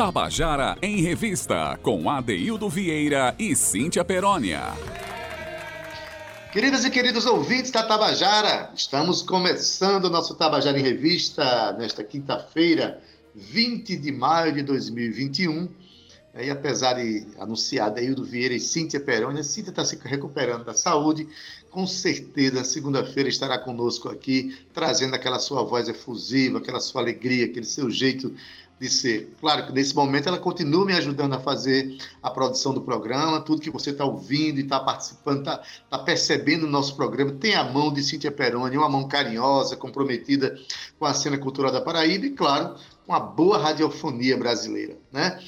Tabajara em Revista, com Adeildo Vieira e Cíntia Perónia. Queridas e queridos ouvintes da Tabajara, estamos começando o nosso Tabajara em Revista nesta quinta-feira, 20 de maio de 2021. E apesar de anunciar Adeildo Vieira e Cíntia Peroni, a Cíntia está se recuperando da saúde. Com certeza, segunda-feira estará conosco aqui, trazendo aquela sua voz efusiva, aquela sua alegria, aquele seu jeito de ser. Claro que nesse momento ela continua me ajudando a fazer a produção do programa, tudo que você está ouvindo e está participando, está tá percebendo no nosso programa, tem a mão de Cíntia Peroni, uma mão carinhosa, comprometida com a cena cultural da Paraíba e, claro, com a boa radiofonia brasileira, né?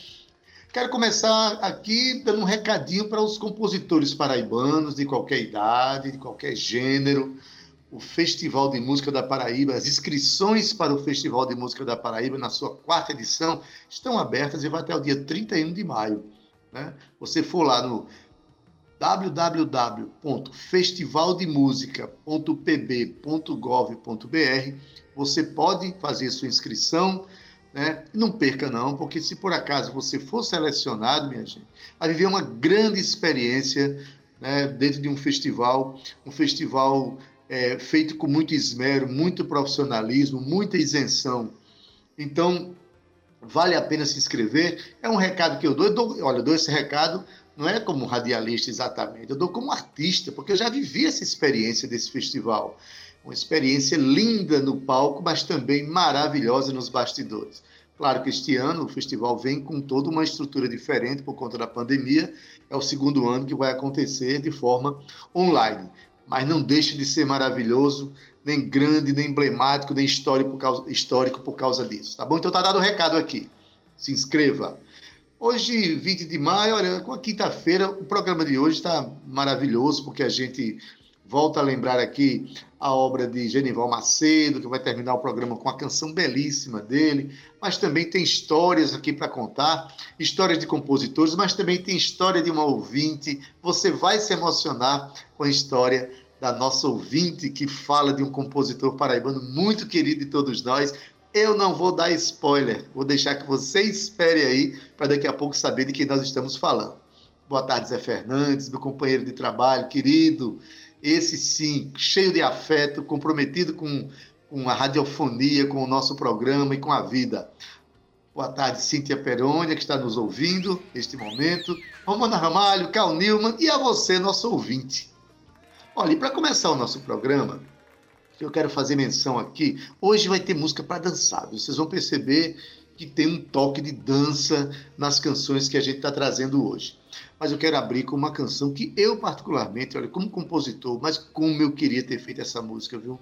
Quero começar aqui dando um recadinho para os compositores paraibanos de qualquer idade, de qualquer gênero. O Festival de Música da Paraíba, as inscrições para o Festival de Música da Paraíba, na sua quarta edição, estão abertas e vai até o dia 31 de maio. Né? Você for lá no www.festivaldemusica.pb.gov.br, você pode fazer sua inscrição né? Não perca, não, porque se por acaso você for selecionado, minha gente, a viver uma grande experiência né, dentro de um festival, um festival é, feito com muito esmero, muito profissionalismo, muita isenção. Então, vale a pena se inscrever. É um recado que eu dou. Eu dou olha, eu dou esse recado não é como radialista exatamente, eu dou como artista, porque eu já vivi essa experiência desse festival. Uma experiência linda no palco, mas também maravilhosa nos bastidores. Claro que este ano o festival vem com toda uma estrutura diferente por conta da pandemia. É o segundo ano que vai acontecer de forma online. Mas não deixe de ser maravilhoso, nem grande, nem emblemático, nem histórico por causa, histórico por causa disso. Tá bom? Então tá dado o recado aqui. Se inscreva. Hoje, 20 de maio, olha, com a quinta-feira, o programa de hoje está maravilhoso, porque a gente volta a lembrar aqui a obra de Genival Macedo, que vai terminar o programa com a canção belíssima dele, mas também tem histórias aqui para contar, histórias de compositores, mas também tem história de uma ouvinte. Você vai se emocionar com a história da nossa ouvinte que fala de um compositor paraibano muito querido de todos nós. Eu não vou dar spoiler, vou deixar que você espere aí para daqui a pouco saber de quem nós estamos falando. Boa tarde, Zé Fernandes, meu companheiro de trabalho, querido esse sim, cheio de afeto, comprometido com, com a radiofonia, com o nosso programa e com a vida. Boa tarde, Cíntia Perônia, que está nos ouvindo neste momento. Romana Ramalho, Cal Nilman e a você, nosso ouvinte. Olha, e para começar o nosso programa, eu quero fazer menção aqui. Hoje vai ter música para dançar. Vocês vão perceber que tem um toque de dança nas canções que a gente está trazendo hoje mas eu quero abrir com uma canção que eu, particularmente, olha, como compositor, mas como eu queria ter feito essa música, viu?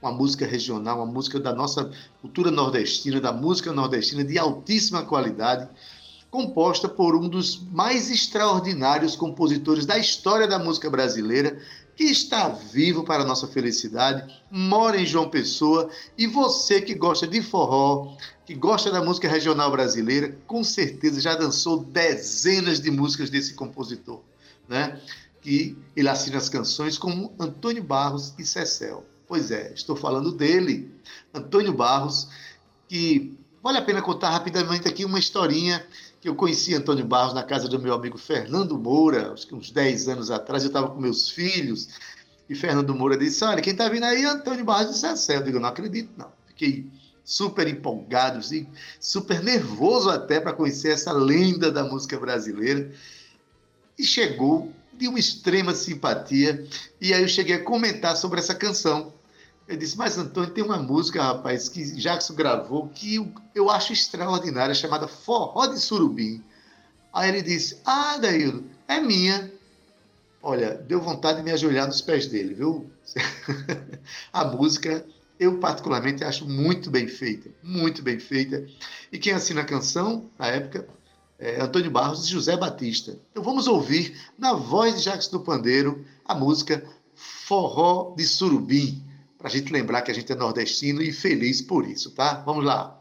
Uma música regional, uma música da nossa cultura nordestina, da música nordestina de altíssima qualidade, composta por um dos mais extraordinários compositores da história da música brasileira, que está vivo para a nossa felicidade, mora em João Pessoa, e você que gosta de forró, que gosta da música regional brasileira, com certeza já dançou dezenas de músicas desse compositor, né? Que ele assina as canções como Antônio Barros e Cecel. Pois é, estou falando dele, Antônio Barros, que vale a pena contar rapidamente aqui uma historinha que eu conheci Antônio Barros na casa do meu amigo Fernando Moura, acho que uns 10 anos atrás, eu estava com meus filhos, e Fernando Moura disse, olha, quem está vindo aí é Antônio Barros e Cecel. Eu digo, não acredito, não. Fiquei super empolgado, assim, super nervoso até para conhecer essa lenda da música brasileira. E chegou de uma extrema simpatia. E aí eu cheguei a comentar sobre essa canção. Eu disse, mas Antônio, tem uma música, rapaz, que Jackson gravou, que eu, eu acho extraordinária, chamada Forró de Surubim. Aí ele disse, ah, Daíldo, é minha. Olha, deu vontade de me ajoelhar nos pés dele, viu? a música eu particularmente acho muito bem feita, muito bem feita. E quem assina a canção, na época, é Antônio Barros e José Batista. Então vamos ouvir, na voz de Jacques do Pandeiro, a música Forró de Surubim, para a gente lembrar que a gente é nordestino e feliz por isso, tá? Vamos lá.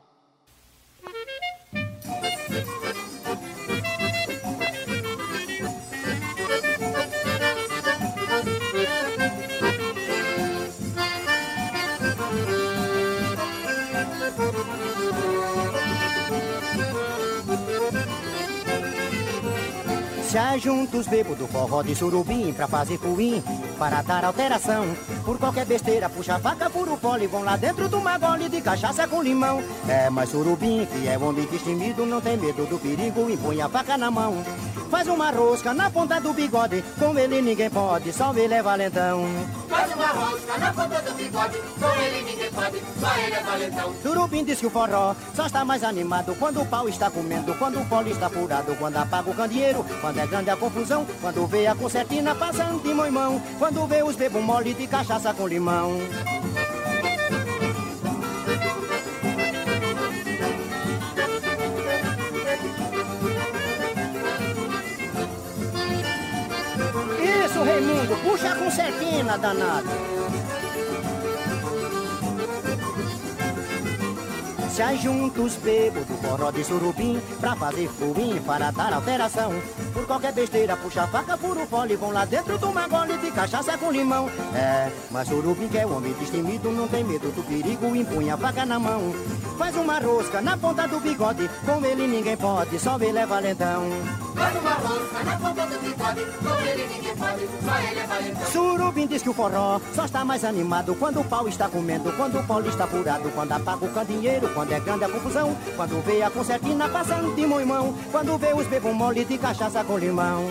Se ajunta os bebos do forró de surubim pra fazer fuim, para dar alteração. Por qualquer besteira, puxa a faca, fura o pole, vão lá dentro do magole de cachaça com limão. É, mas surubim, que é homem destemido, não tem medo do perigo, impõe a faca na mão. Faz uma rosca na ponta do bigode, com ele ninguém pode, só ele é valentão. Faz uma rosca na ponta do bigode, com ele ninguém pode, só ele é valentão. Surubim diz que o forró só está mais animado quando o pau está comendo, quando o pole está furado, quando apaga o candeeiro, quando é grande a confusão, quando vê a concertina passando de mão em mão, quando vê os bebos mole de cachaça com limão. Isso, Raimundo, puxa a concertina, danado. Se ajunta os bebos do forró de surubim Pra fazer fuim, para dar alteração Por qualquer besteira, puxa a faca, fura o fole Vão lá dentro do magole de cachaça com limão. É, mas surubim que é homem destemido Não tem medo do perigo, impunha a faca na mão. Faz uma rosca na ponta do bigode Com ele ninguém pode, só ele é valentão Faz uma rosca na ponta do bigode, com ele ninguém pode, só ele é valentão. Surubim diz que o forró só está mais animado quando o pau está comendo, quando o pau está furado, quando apaga o candeeiro, quando é grande a confusão, quando vê a concertina passando de mão em mão, quando vê os bebos mole de cachaça com limão.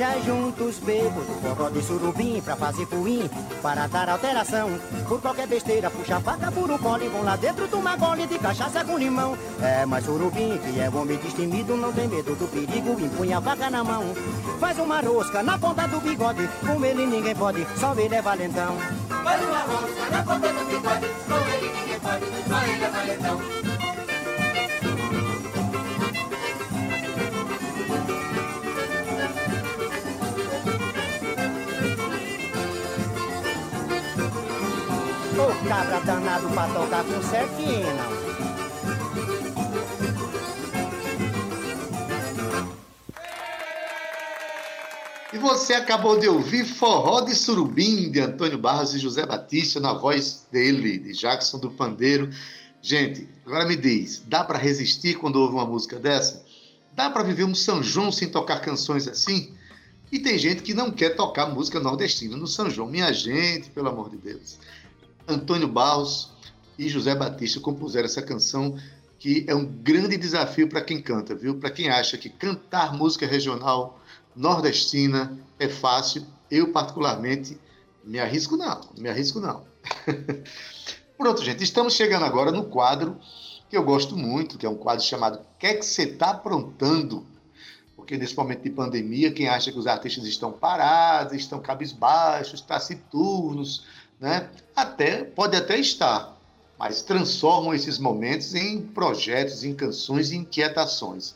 Se ajunta os do forró de surubim pra fazer fuim, para dar alteração. Por qualquer besteira, puxa a faca, fura o pole, vão lá dentro do magole de cachaça com limão. É, mas surubim, que é homem destemido, não tem medo do perigo, impunha a faca na mão. Faz uma rosca na ponta do bigode, com ele ninguém pode, só ele é valentão. Faz uma rosca na ponta do bigode, com ele ninguém pode, só ele é valentão. Cabra danado pra tocar com certina. E você acabou de ouvir Forró de Surubim, de Antônio Barros e José Batista, na voz dele, de Jackson do Pandeiro. Gente, agora me diz, dá para resistir quando ouve uma música dessa? Dá para viver um São João sem tocar canções assim? E tem gente que não quer tocar música nordestina no São João. Minha gente, pelo amor de Deus. Antônio Barros e José Batista compuseram essa canção que é um grande desafio para quem canta, viu? Para quem acha que cantar música regional nordestina é fácil, eu particularmente me arrisco não, me arrisco não. Pronto, gente, estamos chegando agora no quadro que eu gosto muito, que é um quadro chamado O que é que você está aprontando? Porque nesse momento de pandemia, quem acha que os artistas estão parados, estão cabisbaixos, taciturnos, né? Até pode até estar, mas transformam esses momentos em projetos, em canções e inquietações.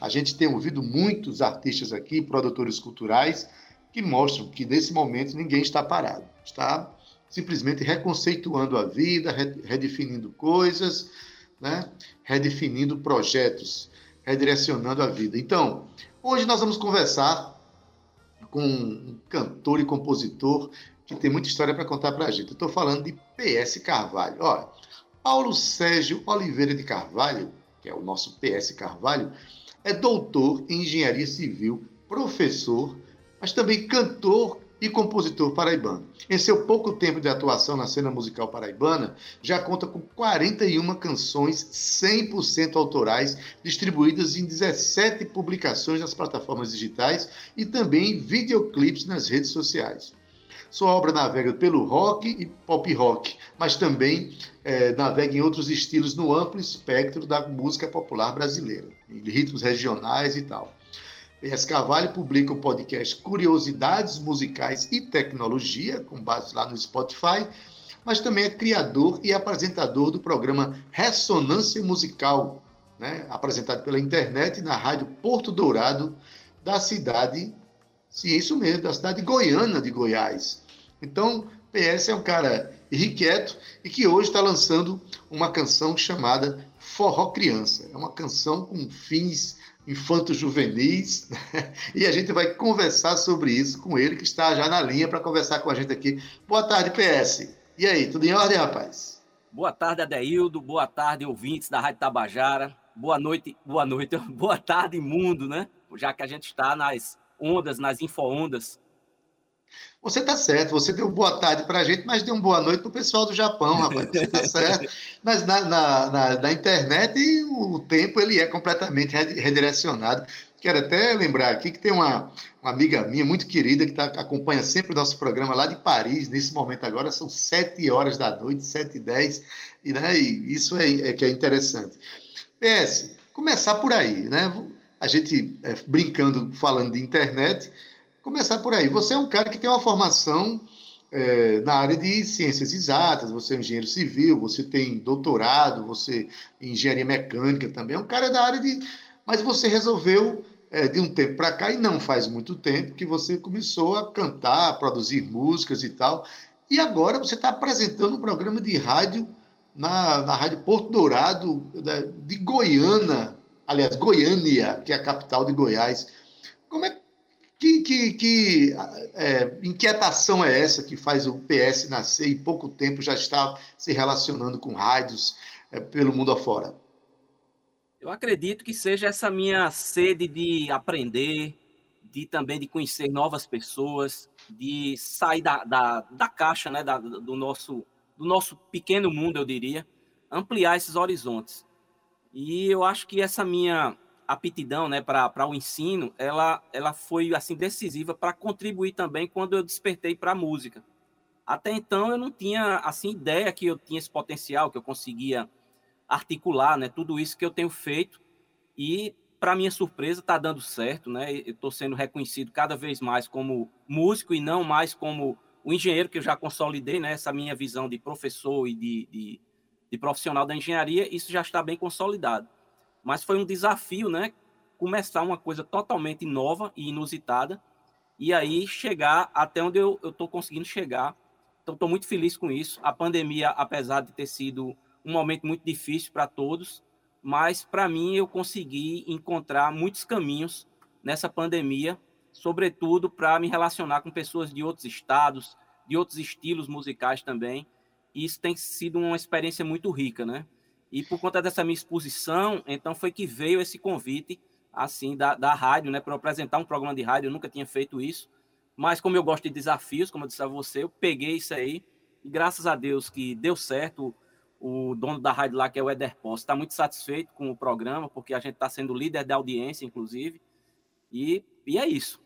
A gente tem ouvido muitos artistas aqui, produtores culturais, que mostram que nesse momento ninguém está parado, está simplesmente reconceituando a vida, redefinindo coisas, né? redefinindo projetos, redirecionando a vida. Então, hoje nós vamos conversar com um cantor e compositor que tem muita história para contar para a gente. Estou falando de PS Carvalho. Olha, Paulo Sérgio Oliveira de Carvalho, que é o nosso PS Carvalho, é doutor em engenharia civil, professor, mas também cantor e compositor paraibano. Em seu pouco tempo de atuação na cena musical paraibana, já conta com 41 canções 100% autorais, distribuídas em 17 publicações nas plataformas digitais e também videoclipes nas redes sociais. Sua obra navega pelo rock e pop rock, mas também é, navega em outros estilos no amplo espectro da música popular brasileira, em ritmos regionais e tal. PS Carvalho publica o podcast Curiosidades Musicais e Tecnologia, com base lá no Spotify, mas também é criador e apresentador do programa Ressonância Musical, né, apresentado pela internet na Rádio Porto Dourado, da cidade Sim, isso mesmo, da cidade goiana de Goiás. Então, PS é um cara irrequieto e que hoje está lançando uma canção chamada Forró Criança. É uma canção com fins infantos juvenis, né? e a gente vai conversar sobre isso com ele, que está já na linha para conversar com a gente aqui. Boa tarde, PS. E aí, tudo em ordem, rapaz? Boa tarde, Adeildo. Boa tarde, ouvintes da Rádio Tabajara. Boa noite, boa noite, boa tarde, mundo, né? Já que a gente está nas ondas, nas info-ondas você está certo, você deu boa tarde para a gente, mas deu uma boa noite para o pessoal do Japão, rapaz. Você está certo. Mas na, na, na, na, internet o tempo ele é completamente redirecionado. Quero até lembrar aqui que tem uma, uma amiga minha muito querida que tá, acompanha sempre o nosso programa lá de Paris, nesse momento agora são sete horas da noite, sete e dez, e, né, e isso é, é que é interessante. PS, começar por aí, né? A gente é, brincando, falando de internet, Começar por aí. Você é um cara que tem uma formação é, na área de ciências exatas, você é engenheiro civil, você tem doutorado, você é engenharia mecânica também, é um cara da área de. Mas você resolveu, é, de um tempo para cá, e não faz muito tempo, que você começou a cantar, a produzir músicas e tal. E agora você está apresentando um programa de rádio na, na Rádio Porto Dourado, de Goiânia, aliás, Goiânia, que é a capital de Goiás. Como é, que, que, que é, inquietação é essa que faz o PS nascer e pouco tempo já está se relacionando com rádios é, pelo mundo afora? Eu acredito que seja essa minha sede de aprender, de também de conhecer novas pessoas, de sair da, da, da caixa, né, da, do, nosso, do nosso pequeno mundo, eu diria, ampliar esses horizontes. E eu acho que essa minha aptidão né, para o ensino, ela, ela foi assim decisiva para contribuir também quando eu despertei para a música. Até então eu não tinha assim ideia que eu tinha esse potencial, que eu conseguia articular, né, tudo isso que eu tenho feito e para minha surpresa está dando certo, né? Eu estou sendo reconhecido cada vez mais como músico e não mais como o engenheiro que eu já consolidei, né? Essa minha visão de professor e de, de, de profissional da engenharia, isso já está bem consolidado. Mas foi um desafio, né? Começar uma coisa totalmente nova e inusitada e aí chegar até onde eu estou conseguindo chegar. Então, estou muito feliz com isso. A pandemia, apesar de ter sido um momento muito difícil para todos, mas para mim eu consegui encontrar muitos caminhos nessa pandemia, sobretudo para me relacionar com pessoas de outros estados, de outros estilos musicais também. E isso tem sido uma experiência muito rica, né? E por conta dessa minha exposição, então foi que veio esse convite assim da, da rádio, né, para apresentar um programa de rádio. Eu nunca tinha feito isso, mas como eu gosto de desafios, como eu disse a você, eu peguei isso aí e graças a Deus que deu certo. O dono da rádio lá, que é o Eder Posse, está muito satisfeito com o programa, porque a gente está sendo líder da audiência, inclusive. E, e é isso.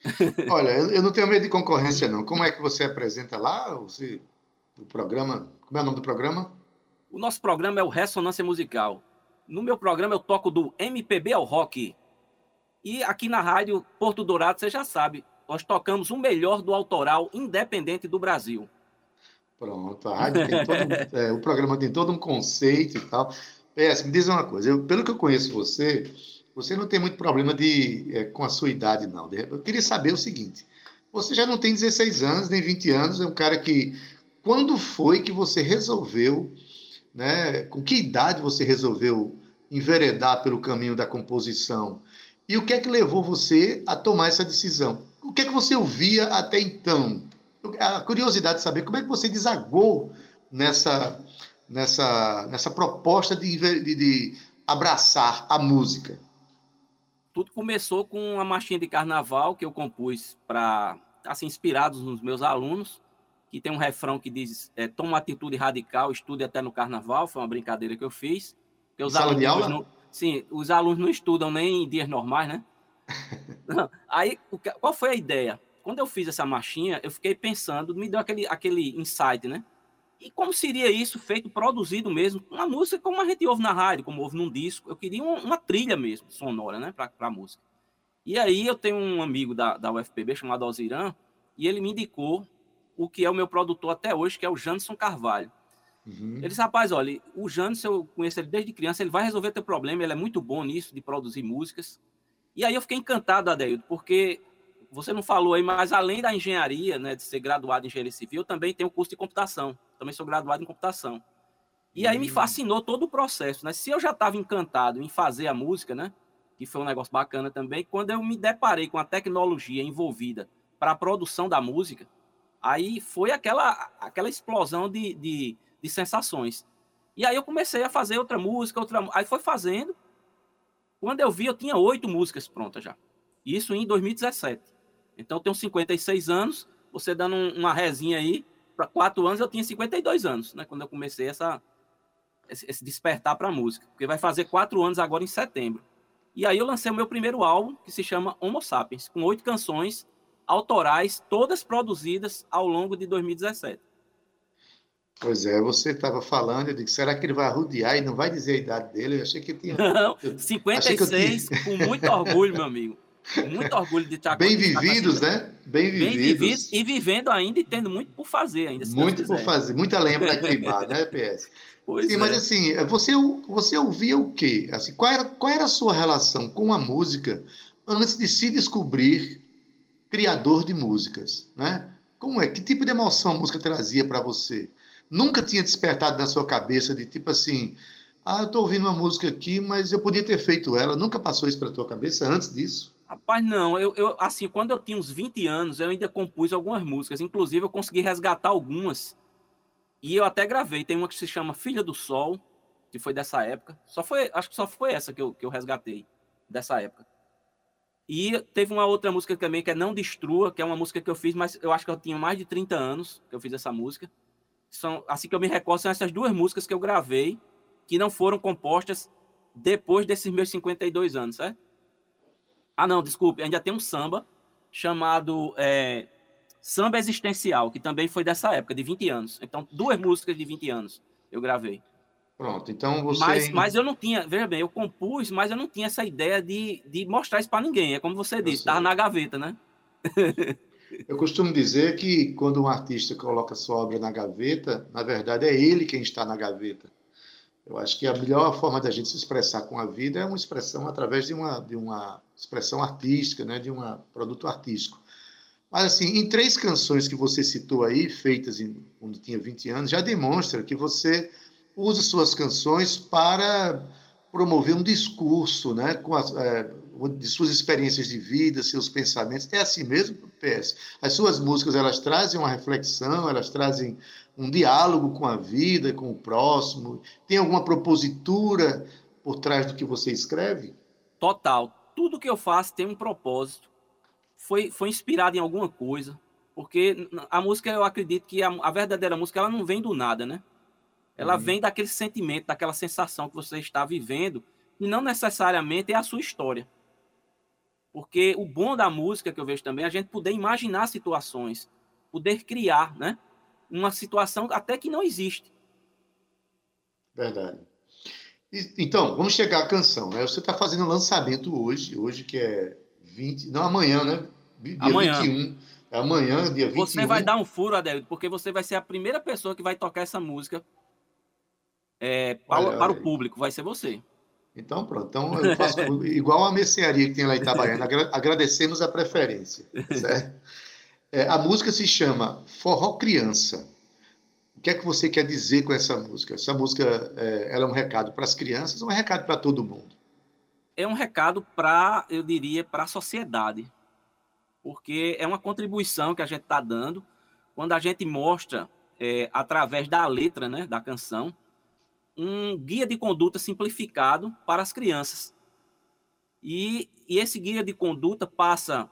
Olha, eu não tenho medo de concorrência, não. Como é que você apresenta lá o programa? Como é o nome do programa? O nosso programa é o Ressonância Musical. No meu programa eu toco do MPB ao rock. E aqui na rádio Porto Dourado, você já sabe, nós tocamos o melhor do autoral independente do Brasil. Pronto, a rádio tem todo, é, o programa tem todo um conceito e tal. PS, me diz uma coisa, eu, pelo que eu conheço você, você não tem muito problema de, é, com a sua idade, não. Eu queria saber o seguinte: você já não tem 16 anos, nem 20 anos, é um cara que. Quando foi que você resolveu né? Com que idade você resolveu enveredar pelo caminho da composição? E o que é que levou você a tomar essa decisão? O que é que você ouvia até então? A curiosidade de saber como é que você desagou nessa, nessa, nessa proposta de, de, de abraçar a música. Tudo começou com uma marchinha de carnaval que eu compus para, assim, inspirados nos meus alunos que tem um refrão que diz: é, toma uma atitude radical, estude até no carnaval. Foi uma brincadeira que eu fiz. Porque os Sala alunos de aula? Não, sim, os alunos não estudam nem em dias normais, né? Aí, qual foi a ideia? Quando eu fiz essa marchinha, eu fiquei pensando, me deu aquele, aquele insight, né? E como seria isso feito, produzido mesmo? Uma música como a gente ouve na rádio, como ouve num disco. Eu queria uma, uma trilha mesmo, sonora, né? Para a música. E aí eu tenho um amigo da, da UFPB chamado Alziran, e ele me indicou o que é o meu produtor até hoje, que é o Janderson Carvalho. Uhum. Ele disse, rapaz, olha, o Janderson, eu conheço ele desde criança, ele vai resolver teu problema, ele é muito bom nisso, de produzir músicas. E aí eu fiquei encantado, Adeildo, porque você não falou aí, mas além da engenharia, né, de ser graduado em engenharia civil, eu também tenho curso de computação. Também sou graduado em computação. E aí me hum. fascinou todo o processo, né? Se eu já estava encantado em fazer a música, né? Que foi um negócio bacana também, quando eu me deparei com a tecnologia envolvida para a produção da música, aí foi aquela, aquela explosão de, de, de sensações. E aí eu comecei a fazer outra música, outra. Aí foi fazendo. Quando eu vi, eu tinha oito músicas prontas já. Isso em 2017. Então eu tenho 56 anos, você dando uma resinha aí, para quatro anos eu tinha 52 anos, né? Quando eu comecei essa, esse despertar para a música, porque vai fazer quatro anos agora em setembro. E aí eu lancei o meu primeiro álbum, que se chama Homo Sapiens, com oito canções autorais, todas produzidas ao longo de 2017. Pois é, você estava falando, eu disse, será que ele vai arrudear e não vai dizer a idade dele? Eu achei que tinha... Não, 56, tinha... com muito orgulho, meu amigo. Muito orgulho de estar Bem vividos, né? Bem vividos. Bem vividos e vivendo ainda e tendo muito por fazer ainda. Muito por fazer, muita lembra queimar, né, PS? Pois Sim, é. mas assim, você, você ouvia o quê? Assim, qual, era, qual era a sua relação com a música antes de se descobrir criador de músicas, né? Como é? Que tipo de emoção a música trazia para você? Nunca tinha despertado na sua cabeça de tipo assim, ah, eu estou ouvindo uma música aqui, mas eu podia ter feito ela. Nunca passou isso pela tua cabeça antes disso? Rapaz, não. Eu, eu, assim, quando eu tinha uns 20 anos, eu ainda compus algumas músicas. Inclusive, eu consegui resgatar algumas e eu até gravei. Tem uma que se chama Filha do Sol, que foi dessa época. Só foi, acho que só foi essa que eu, que eu resgatei dessa época. E teve uma outra música também que é Não Destrua, que é uma música que eu fiz, mas eu acho que eu tinha mais de 30 anos que eu fiz essa música. São, assim que eu me recordo, são essas duas músicas que eu gravei, que não foram compostas depois desses meus 52 anos, certo? Ah, não, desculpe, ainda tem um samba chamado é, Samba Existencial, que também foi dessa época, de 20 anos. Então, duas músicas de 20 anos eu gravei. Pronto, então você. Mas, mas eu não tinha, veja bem, eu compus, mas eu não tinha essa ideia de, de mostrar isso para ninguém. É como você disse, estava na gaveta, né? eu costumo dizer que quando um artista coloca sua obra na gaveta, na verdade é ele quem está na gaveta. Eu acho que a melhor forma da gente se expressar com a vida é uma expressão através de uma, de uma expressão artística, né? de um produto artístico. Mas, assim, em três canções que você citou aí, feitas em, quando tinha 20 anos, já demonstra que você usa suas canções para promover um discurso, né, com as, é, de suas experiências de vida, seus pensamentos. É assim mesmo, PS. As suas músicas, elas trazem uma reflexão, elas trazem um diálogo com a vida, com o próximo. Tem alguma propositura por trás do que você escreve? Total. Tudo que eu faço tem um propósito foi, foi inspirado em alguma coisa, porque a música, eu acredito que a, a verdadeira música, ela não vem do nada, né? Ela uhum. vem daquele sentimento, daquela sensação que você está vivendo, e não necessariamente é a sua história. Porque o bom da música que eu vejo também é a gente poder imaginar situações, poder criar, né? Uma situação até que não existe. Verdade. Então, vamos chegar à canção, né? Você está fazendo lançamento hoje, hoje que é 20, não amanhã, né? Dia amanhã. 21. É amanhã, dia 21. Você vai dar um furo, Adélio, porque você vai ser a primeira pessoa que vai tocar essa música é, para, olha, para o público. Vai ser você. Então, pronto. Então, eu faço igual a mercearia que tem lá em Itabaiana. Agradecemos a preferência. É, a música se chama Forró Criança. O que é que você quer dizer com essa música? Essa música é, ela é um recado para as crianças ou é um recado para todo mundo? é um recado para, eu diria, para a sociedade, porque é uma contribuição que a gente está dando quando a gente mostra, é, através da letra né, da canção, um guia de conduta simplificado para as crianças. E, e esse guia de conduta passa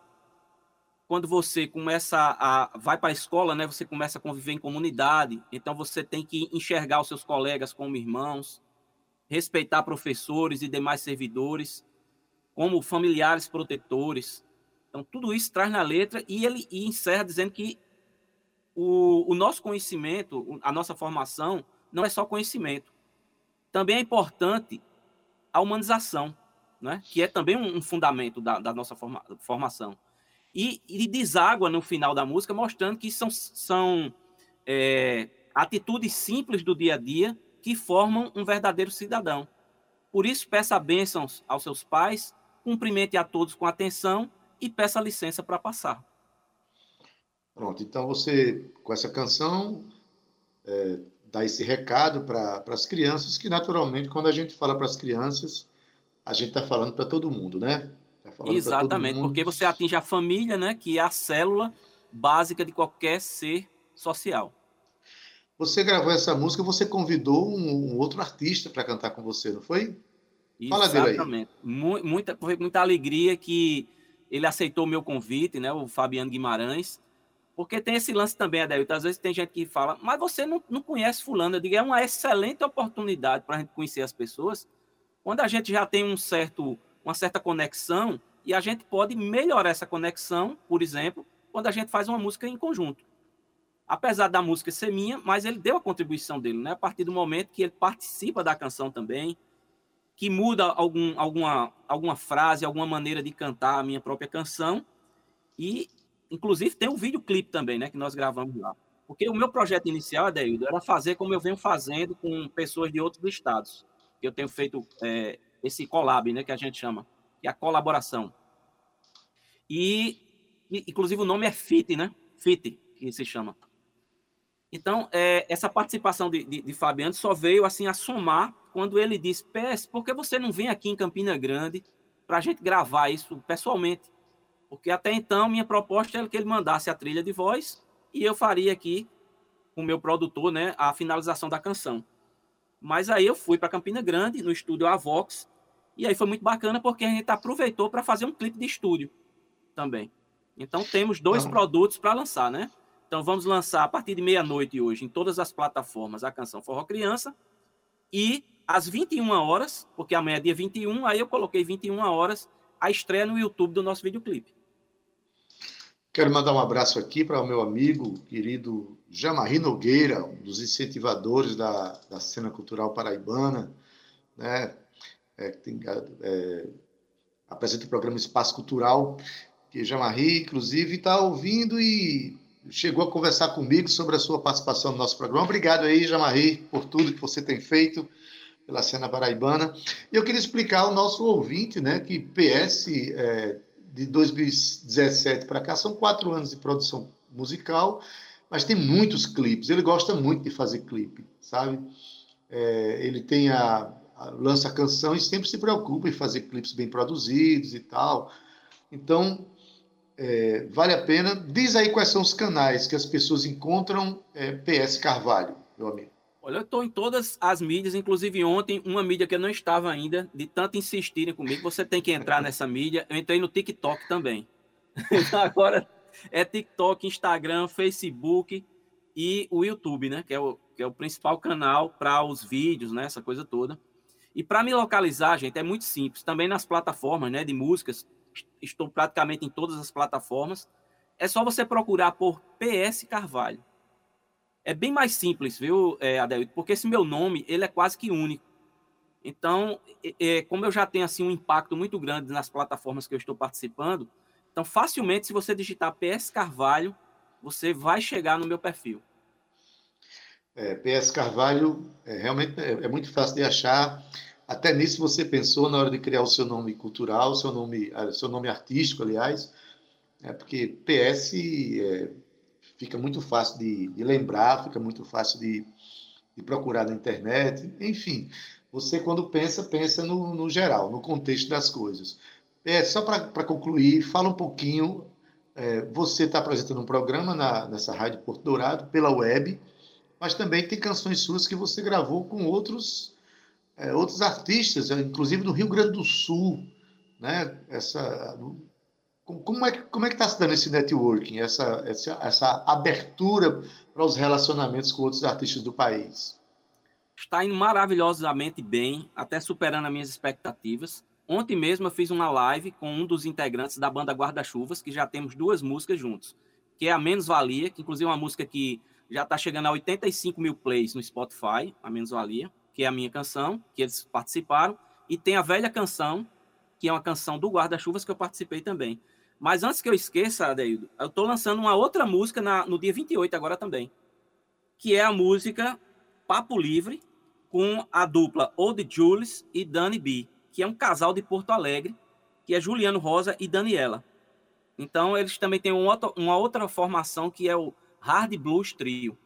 quando você começa a vai para a escola, né? Você começa a conviver em comunidade, então você tem que enxergar os seus colegas como irmãos, respeitar professores e demais servidores, como familiares protetores. Então, tudo isso traz na letra e ele e encerra dizendo que o, o nosso conhecimento, a nossa formação, não é só conhecimento. Também é importante a humanização, né? que é também um, fundamento da, da nossa forma, formação. E, e deságua no final da música, mostrando que são, são é, atitudes simples do dia a dia que formam um verdadeiro cidadão. Por isso, peça bênçãos aos seus pais, cumprimente a todos com atenção e peça licença para passar. Pronto, então você, com essa canção, é, dar esse recado para as crianças, que naturalmente, quando a gente fala para as crianças, a gente está falando para todo mundo, né? Tá Exatamente, porque você atinge a família, né? Que é a célula básica de qualquer ser social. Você gravou essa música, você convidou um, um outro artista para cantar com você, não foi? Fala Exatamente. Muita, muita alegria que ele aceitou o meu convite, né? O Fabiano Guimarães. Porque tem esse lance também, Adelito. Às vezes tem gente que fala, mas você não, não conhece fulano. Eu digo, é uma excelente oportunidade para a gente conhecer as pessoas. Quando a gente já tem um certo, uma certa conexão, e a gente pode melhorar essa conexão, por exemplo, quando a gente faz uma música em conjunto. Apesar da música ser minha, mas ele deu a contribuição dele, né? A partir do momento que ele participa da canção também, que muda algum, alguma, alguma frase, alguma maneira de cantar a minha própria canção, e Inclusive, tem um videoclipe também, né? Que nós gravamos lá. Porque o meu projeto inicial, Adeildo, era fazer como eu venho fazendo com pessoas de outros estados. Eu tenho feito é, esse collab, né? Que a gente chama. Que é a colaboração. E, inclusive, o nome é FIT, né? FIT, que se chama. Então, é, essa participação de, de, de, Fabiano só veio assim a somar quando ele disse: PS, por que você não vem aqui em Campina Grande para a gente gravar isso pessoalmente? Porque até então, minha proposta era que ele mandasse a trilha de voz e eu faria aqui, com o meu produtor, né, a finalização da canção. Mas aí eu fui para Campina Grande, no estúdio Avox, e aí foi muito bacana porque a gente aproveitou para fazer um clipe de estúdio também. Então temos dois uhum. produtos para lançar, né? Então vamos lançar a partir de meia-noite hoje em todas as plataformas a canção Forró Criança e às 21 horas, porque amanhã é dia 21, aí eu coloquei 21 horas a estreia no YouTube do nosso videoclipe. Quero mandar um abraço aqui para o meu amigo, querido Jamarri Nogueira, um dos incentivadores da, da cena cultural paraibana, né? É, tem, é, apresenta o programa Espaço Cultural, que Jamarri, inclusive, está ouvindo e chegou a conversar comigo sobre a sua participação no nosso programa. Obrigado aí, Jamarri, por tudo que você tem feito pela cena paraibana. E eu queria explicar ao nosso ouvinte né, que PS é, de 2017 para cá, são quatro anos de produção musical, mas tem muitos clipes. Ele gosta muito de fazer clipe, sabe? É, ele tem a, a, lança a canção e sempre se preocupa em fazer clipes bem produzidos e tal. Então, é, vale a pena. Diz aí quais são os canais que as pessoas encontram é, PS Carvalho, meu amigo. Olha, eu estou em todas as mídias, inclusive ontem, uma mídia que eu não estava ainda, de tanto insistirem comigo, você tem que entrar nessa mídia. Eu entrei no TikTok também. Agora é TikTok, Instagram, Facebook e o YouTube, né? Que é o, que é o principal canal para os vídeos, né? Essa coisa toda. E para me localizar, gente, é muito simples. Também nas plataformas né, de músicas, estou praticamente em todas as plataformas. É só você procurar por PS Carvalho é bem mais simples, viu, é, Adelito? Porque esse meu nome, ele é quase que único. Então, é, como eu já tenho assim um impacto muito grande nas plataformas que eu estou participando, então facilmente se você digitar PS Carvalho, você vai chegar no meu perfil. É, PS Carvalho é, realmente é, é, muito fácil de achar. Até nisso você pensou na hora de criar o seu nome cultural, seu nome, ah, seu nome artístico, aliás, é porque PS fica muito fácil de, de lembrar, fica muito fácil de, de, procurar na internet, enfim. Você, quando pensa, pensa no, no geral, no contexto das coisas. É, só para concluir, fala um pouquinho. É, você está apresentando um programa na, nessa Rádio Porto Dourado, pela web, mas também tem canções suas que você gravou com outros, é, outros artistas, inclusive do Rio Grande do Sul. Né? Essa, como é, como é que está se dando esse networking, essa, essa, essa abertura para os relacionamentos com outros artistas do país? Está indo maravilhosamente bem, até superando as minhas expectativas. Ontem mesmo eu fiz uma live com um dos integrantes da banda Guarda-Chuvas, que já temos duas músicas juntos, que é a Menos Valia, que inclusive é uma música que já está chegando a 85 mil plays no Spotify, a Menos Valia, que é a minha canção, que eles participaram, e tem a Velha Canção, que é uma canção do Guarda-Chuvas que eu participei também. Mas antes que eu esqueça, Adeildo, eu estou lançando uma outra música na, no dia 28 agora também, que é a música Papo Livre, com a dupla Old Jules e Dani B, que é um casal de Porto Alegre, que é Juliano Rosa e Daniela. Então, eles também têm uma outra, uma outra formação que é o Hard Blues Trio.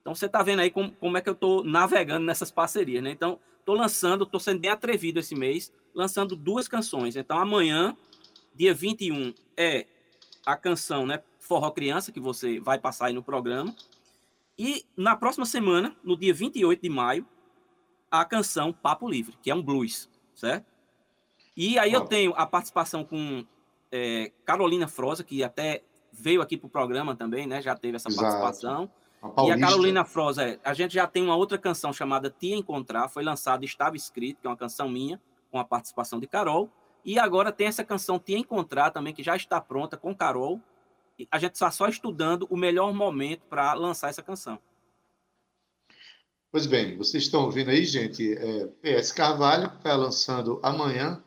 Então você está vendo aí como, como é que eu estou navegando nessas parcerias, né? Então, estou lançando, estou sendo bem atrevido esse mês, lançando duas canções. Então, amanhã, dia 21, é a canção, né? Forró Criança, que você vai passar aí no programa. E na próxima semana, no dia 28 de maio, a canção Papo Livre, que é um blues, certo? E aí eu tenho a participação com é, Carolina Froza, que até veio aqui para o programa também, né? Já teve essa Exato. participação. A E a Carolina Froza, é, a gente já tem uma outra canção chamada Te Encontrar, foi lançada Estava Escrito, que é uma canção minha, com a participação de Carol. E agora tem essa canção Te Encontrar também, que já está pronta com Carol. A gente está só estudando o melhor momento para lançar essa canção. Pois bem, vocês estão ouvindo aí, gente, é, PS Carvalho está lançando amanhã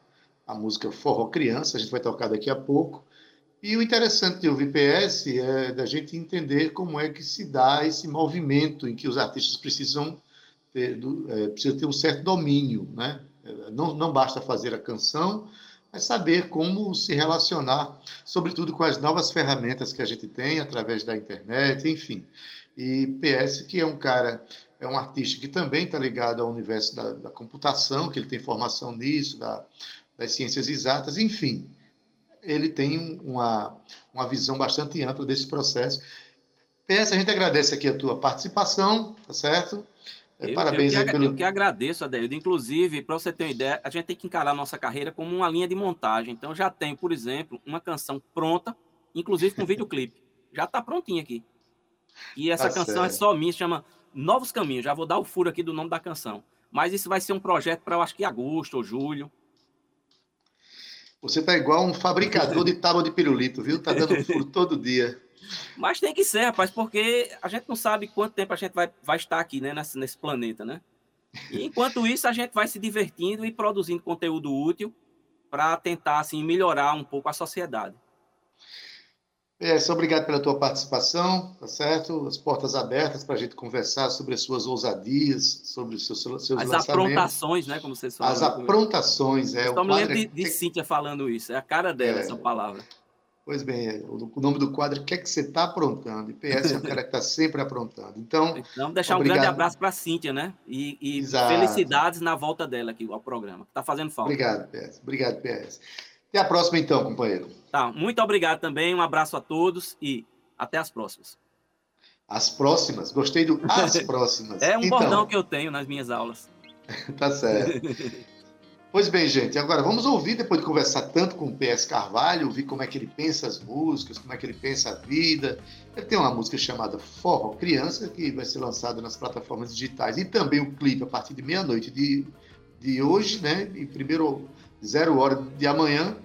a música Forró Criança, a gente vai tocar daqui a pouco. E o interessante de ouvir PS é da gente entender como é que se dá esse movimento em que os artistas precisam ter, é, precisam ter um certo domínio, né? É, Não, não basta fazer a canção, mas saber como se relacionar, sobretudo com as novas ferramentas que a gente tem através da internet, enfim. E PS, que é um cara, é um artista que também está ligado ao universo da, da computação, que ele tem formação nisso, da, das ciências exatas, enfim ele tem uma, uma visão bastante ampla desse processo. PS, a gente agradece aqui a tua participação, tá certo? É, Eu- Parabéns eu, que, pelo. eu que agradeço, Adeildo. Inclusive, para você ter uma ideia, a gente tem que encarar a nossa carreira como uma linha de montagem. Então, já tem, por exemplo, uma canção pronta, inclusive com videoclipe. Já está prontinha aqui. E essa Tá canção é certo. só minha, chama Novos Caminhos. Já vou dar o furo aqui do nome da canção. Mas isso vai ser um projeto para, eu acho que agosto ou julho. Você tá igual um fabricador de tábua de pirulito, viu? Tá dando furo todo dia. Mas tem que ser, rapaz, porque a gente não sabe quanto tempo a gente vai, vai estar aqui, né, nesse, nesse planeta, né? E enquanto isso, a gente vai se divertindo e produzindo conteúdo útil para tentar, assim, melhorar um pouco a sociedade. PS, obrigado pela tua participação, tá certo? As portas abertas para a gente conversar sobre as suas ousadias, sobre os seus, seus As lançamentos. aprontações, né, como vocês falam. As aprontações, é. Só o me lembro de, de Cíntia falando isso. É a cara dela, É. essa palavra. Pois bem, o o nome do quadro é O que é que você está aprontando? E PS é um cara que está sempre aprontando. Então, Então, deixar um Obrigado. grande abraço para Cíntia, né? E, e felicidades na volta dela aqui ao programa, que tá fazendo falta. obrigado, PS. Obrigado, PS. Até a próxima, então, companheiro. Tá, muito obrigado também, um abraço a todos e até as próximas. As próximas, gostei do as próximas. É um então, bordão que eu tenho nas minhas aulas. Tá certo. Pois bem, gente, agora vamos ouvir, depois de conversar tanto com o PS Carvalho, ouvir como é que ele pensa as músicas, como é que ele pensa a vida. Ele tem uma música chamada Forró Criança, que vai ser lançada nas plataformas digitais, e também o clipe a partir de meia-noite de, de hoje, né? E primeiro, zero hora de amanhã.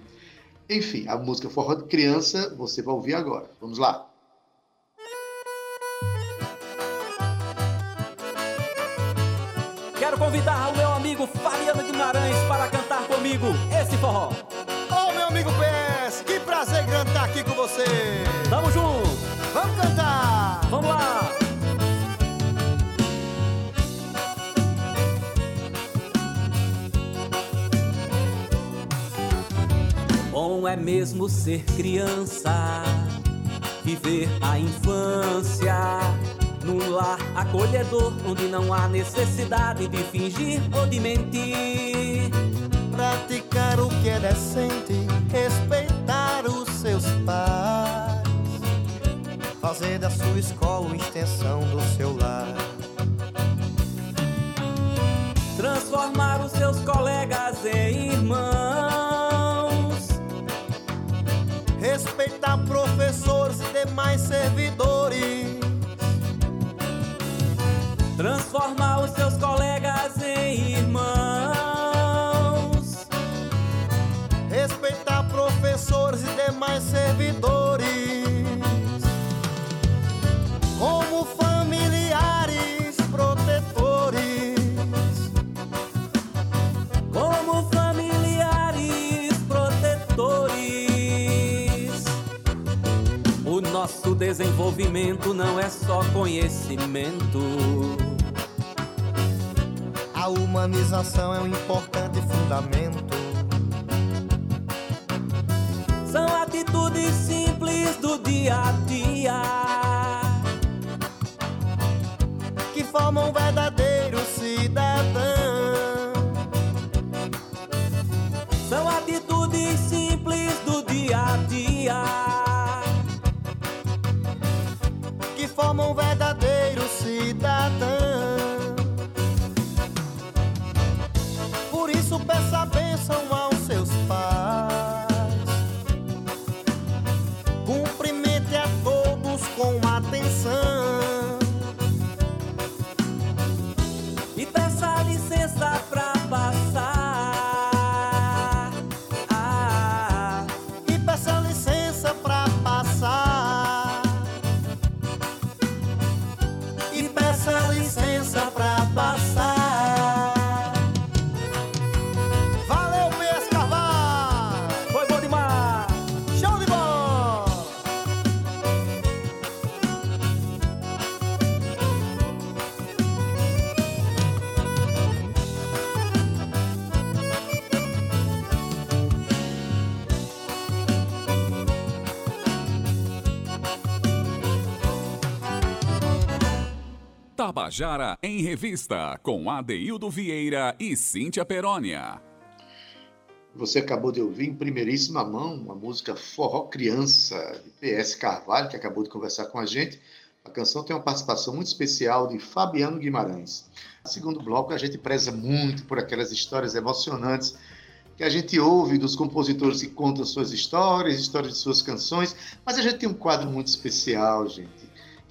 Enfim, a música Forró de Criança você vai ouvir agora. Vamos lá. Quero convidar o meu amigo Fabiano Guimarães para cantar comigo esse forró. Ô meu amigo PS, que prazer grande estar aqui com você. Tamo junto, Vamos cantar! vamos lá. Bom é mesmo ser criança, viver a infância num lar acolhedor onde não há necessidade de fingir ou de mentir. Praticar o que é decente, respeitar os seus pais, fazer da sua escola uma extensão do seu lar. transformar os seus colegas em irmãos, Respeitar professores e demais servidores. Transformar os seus colegas em irmãos, Respeitar professores e demais servidores. Como familiares protetores. como familiares protetores. O nosso desenvolvimento não é só conhecimento. A humanização é um importante fundamento. São atitudes simples do dia a dia que formam um verdadeiro cidadão. Tabajara em Revista, com Adeildo Vieira e Cíntia Perónia. Você acabou de ouvir em primeiríssima mão a música Forró Criança, de PS Carvalho, que acabou de conversar com a gente. A canção tem uma participação muito especial de Fabiano Guimarães. Segundo bloco, a gente preza muito por aquelas histórias emocionantes que a gente ouve dos compositores que contam suas histórias, histórias de suas canções, mas a gente tem um quadro muito especial, gente,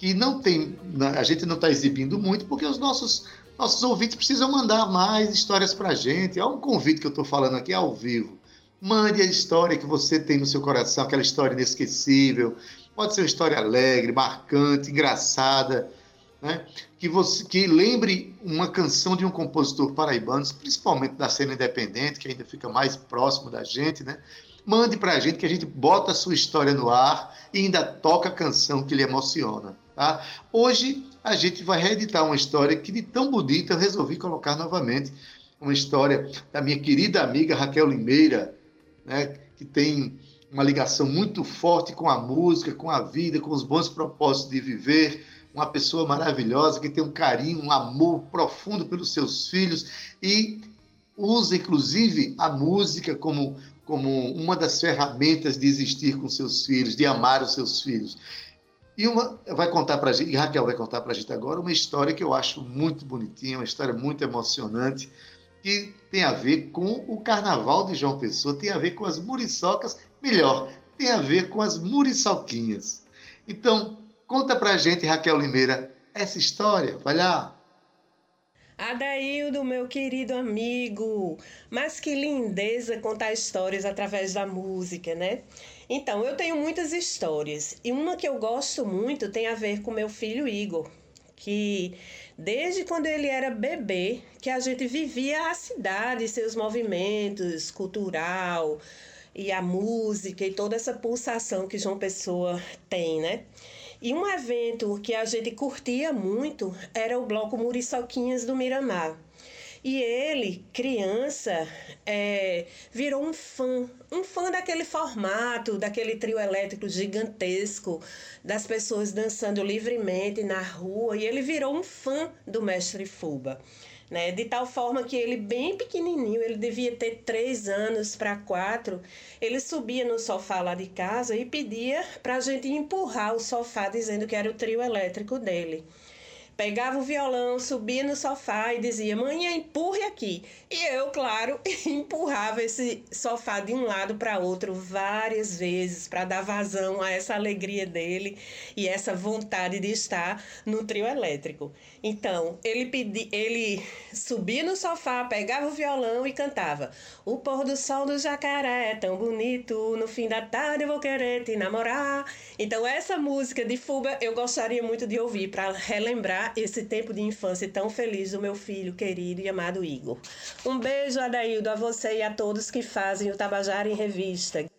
que não tem, a gente não está exibindo muito porque os nossos nossos ouvintes precisam mandar mais histórias para a gente. É um convite que eu estou falando aqui ao vivo. Mande a história que você tem no seu coração, aquela história inesquecível. Pode ser uma história alegre, marcante, engraçada, né? que, você, que lembre uma canção de um compositor paraibano, principalmente da cena independente, que ainda fica mais próximo da gente. Né? Mande para a gente que a gente bota a sua história no ar e ainda toca a canção que lhe emociona. Tá? Hoje a gente vai reeditar uma história que de tão bonita eu resolvi colocar novamente. Uma história da minha querida amiga Raquel Limeira, né, que tem uma ligação muito forte com a música, com a vida, com os bons propósitos de viver. Uma pessoa maravilhosa que tem um carinho, um amor profundo pelos seus filhos e usa, inclusive, a música como, como uma das ferramentas de existir com seus filhos, de amar os seus filhos. E uma, vai contar para gente, e Raquel vai contar para a gente agora uma história que eu acho muito bonitinha, uma história muito emocionante, que tem a ver com o Carnaval de João Pessoa, tem a ver com as muriçocas, melhor, tem a ver com as muriçoquinhas. Então, conta para a gente, Raquel Limeira, essa história, vai lá. Adaildo, meu querido amigo, mas que lindeza contar histórias através da música, né? Então, eu tenho muitas histórias e uma que eu gosto muito tem a ver com meu filho Igor, que desde quando ele era bebê, que a gente vivia a cidade, seus movimentos cultural e a música e toda essa pulsação que João Pessoa tem, né? E um evento que a gente curtia muito era o Bloco Muriçoquinhas do Miramar. E ele, criança, é, virou um fã, um fã daquele formato, daquele trio elétrico gigantesco, das pessoas dançando livremente na rua, e ele virou um fã do mestre Fuba. Né? De tal forma que ele, bem pequenininho, ele devia ter três anos para quatro, ele subia no sofá lá de casa e pedia para a gente empurrar o sofá, dizendo que era o trio elétrico dele pegava o violão, subia no sofá e dizia: Mãe, empurre aqui. E eu, claro, empurrava esse sofá de um lado para outro várias vezes para dar vazão a essa alegria dele e essa vontade de estar no trio elétrico. Então, ele, pedi, ele subia no sofá, pegava o violão e cantava: O pôr do sol do jacaré é tão bonito, no fim da tarde eu vou querer te namorar. Então, essa música de Fuba eu gostaria muito de ouvir para relembrar esse tempo de infância tão feliz do meu filho querido e amado Igor. Um beijo, Adaildo, a você e a todos que fazem o Tabajara em Revista.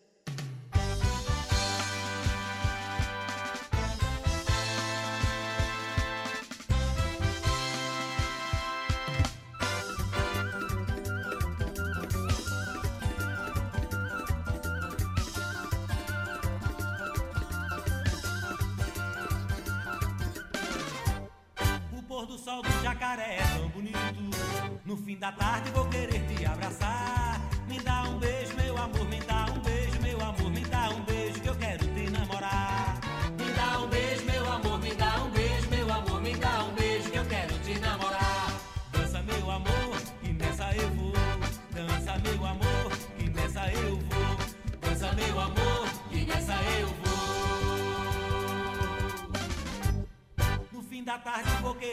Pôr do sol do jacaré é tão bonito. No fim da tarde vou querer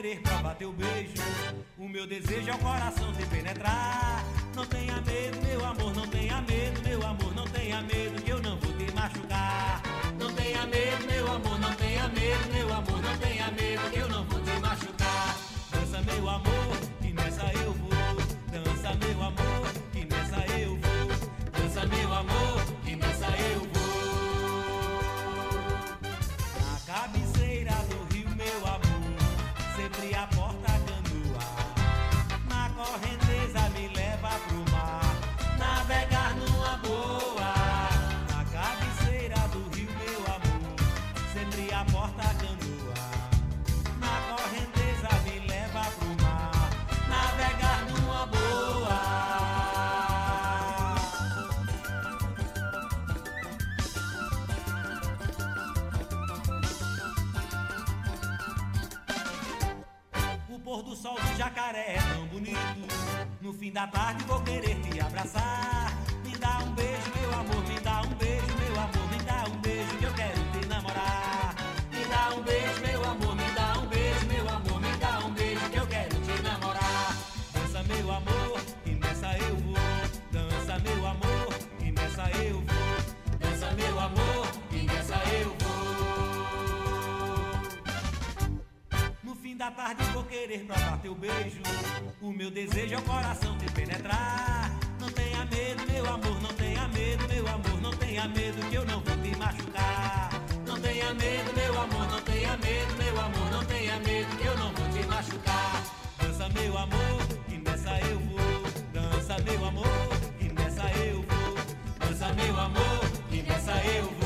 querer provar teu beijo. O meu desejo é o coração te penetrar. Não tenha medo, meu amor, não tenha medo, meu amor, não tenha medo pôr do sol do jacaré é tão bonito. No fim da tarde vou querer te abraçar. Me dá um beijo, meu amor, me dá um beijo, da tarde vou querer provar teu beijo. O meu desejo é o coração te penetrar. Não tenha medo, meu amor, não tenha medo, meu amor, não tenha medo que eu não vou te machucar. Não tenha medo, meu amor, não tenha medo, meu amor, não tenha medo que eu não vou te machucar. Dança, meu amor, que nessa eu vou. Dança, meu amor, que nessa eu vou. Dança, meu amor, que nessa eu vou.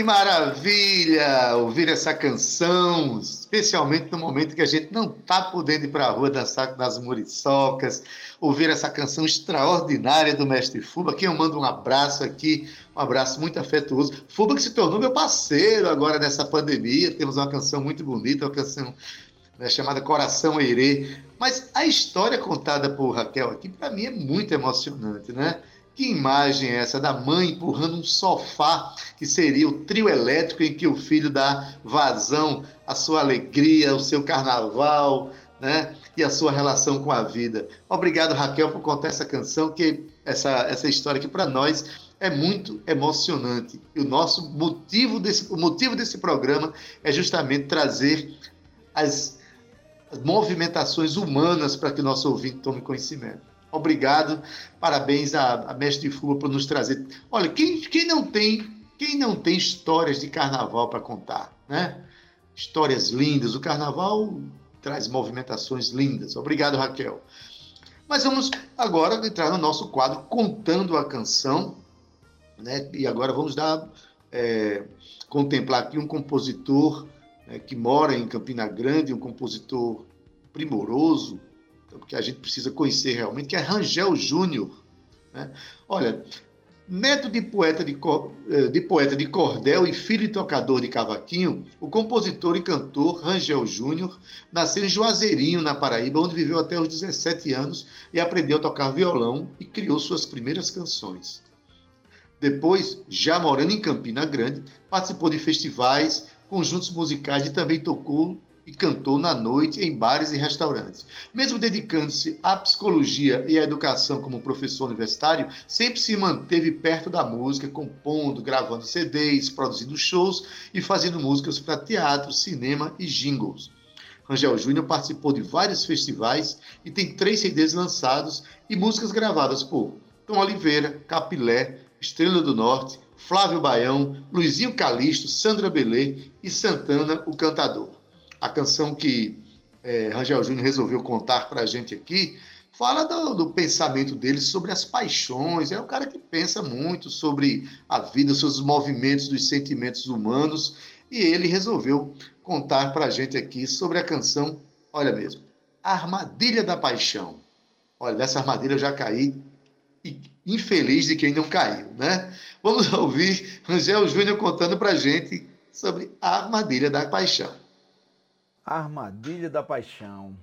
Que maravilha ouvir essa canção, especialmente no momento que a gente não está podendo ir para a rua dançar nas muriçocas, ouvir essa canção extraordinária do Mestre Fuba, quem eu mando um abraço aqui, um abraço muito afetuoso. Fuba que se tornou meu parceiro agora nessa pandemia, temos uma canção muito bonita, uma canção né, chamada Coração Eirê, mas a história contada por Raquel aqui, para mim, é muito emocionante, né? Que imagem é essa da mãe empurrando um sofá, que seria o trio elétrico em que o filho dá vazão à sua alegria, ao seu carnaval, né? E a sua relação com a vida. Obrigado, Raquel, por contar essa canção, que essa, essa história que para nós é muito emocionante. E o nosso motivo desse, o motivo desse programa é justamente trazer as, movimentações humanas para que o nosso ouvinte tome conhecimento. Obrigado, parabéns a, a Mestre Fuba por nos trazer. Olha, quem, quem não tem quem não tem histórias de carnaval para contar, né? Histórias lindas. O carnaval traz movimentações lindas. Obrigado, Raquel. Mas vamos agora entrar no nosso quadro contando a canção, né? E agora vamos dar é, contemplar aqui um compositor né, que mora em Campina Grande, um compositor primoroso, que a gente precisa conhecer realmente, que é Rangel Júnior. Né? Olha, neto de poeta de, de poeta de cordel e filho de tocador de cavaquinho, o compositor e cantor Rangel Júnior nasceu em Juazeirinho, na Paraíba, onde viveu até os 17 anos e aprendeu a tocar violão e criou suas primeiras canções. Depois, já morando em Campina Grande, participou de festivais, conjuntos musicais e também tocou e cantou na noite em bares e restaurantes. Mesmo dedicando-se à psicologia e à educação como professor universitário, sempre se manteve perto da música, compondo, gravando CDs, produzindo shows e fazendo músicas para teatro, cinema e jingles. Rangel Júnior participou de vários festivais e tem três CDs lançados e músicas gravadas por Tom Oliveira, Capilé, Estrela do Norte, Flávio Baião, Luizinho Calixto, Sandra Belê e Santana, o cantador. A canção que é, Rangel Júnior resolveu contar para a gente aqui fala do, do, pensamento dele sobre as paixões. É um cara que pensa muito sobre a vida, sobre os movimentos dos sentimentos humanos. E ele resolveu contar para a gente aqui sobre a canção, olha mesmo, Armadilha da Paixão. Olha, dessa armadilha eu já caí e infeliz de quem não caiu, né? Vamos ouvir Angel Júnior contando para a gente sobre a Armadilha da Paixão. Armadilha da Paixão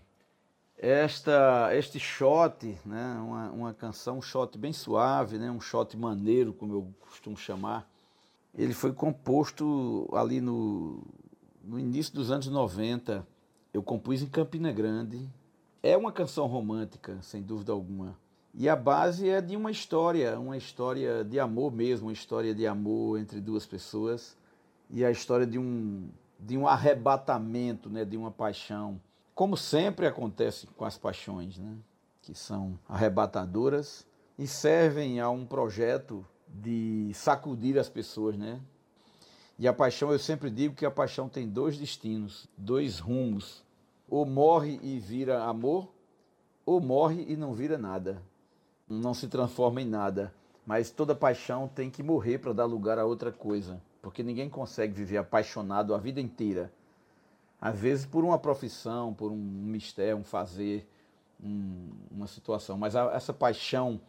esta, este shot, né, uma, uma canção, um shot bem suave, né, um shot maneiro, como eu costumo chamar, ele foi composto ali no, no início dos anos 90. Eu compus em Campina Grande. É uma canção romântica, sem dúvida alguma. E a base é de uma história, uma história de amor mesmo, uma história de amor entre duas pessoas. E a história de um, de um arrebatamento, né, de uma paixão como sempre acontece com as paixões, né? que são arrebatadoras e servem a um projeto de sacudir as pessoas, né? E a paixão, eu sempre digo que a paixão tem dois destinos, dois rumos. Ou morre e vira amor, ou morre e não vira nada. Não se transforma em nada. Mas toda paixão tem que morrer para dar lugar a outra coisa. Porque ninguém consegue viver apaixonado a vida inteira às vezes por uma profissão, por um mistério, um fazer, um, uma situação. Mas a, essa paixão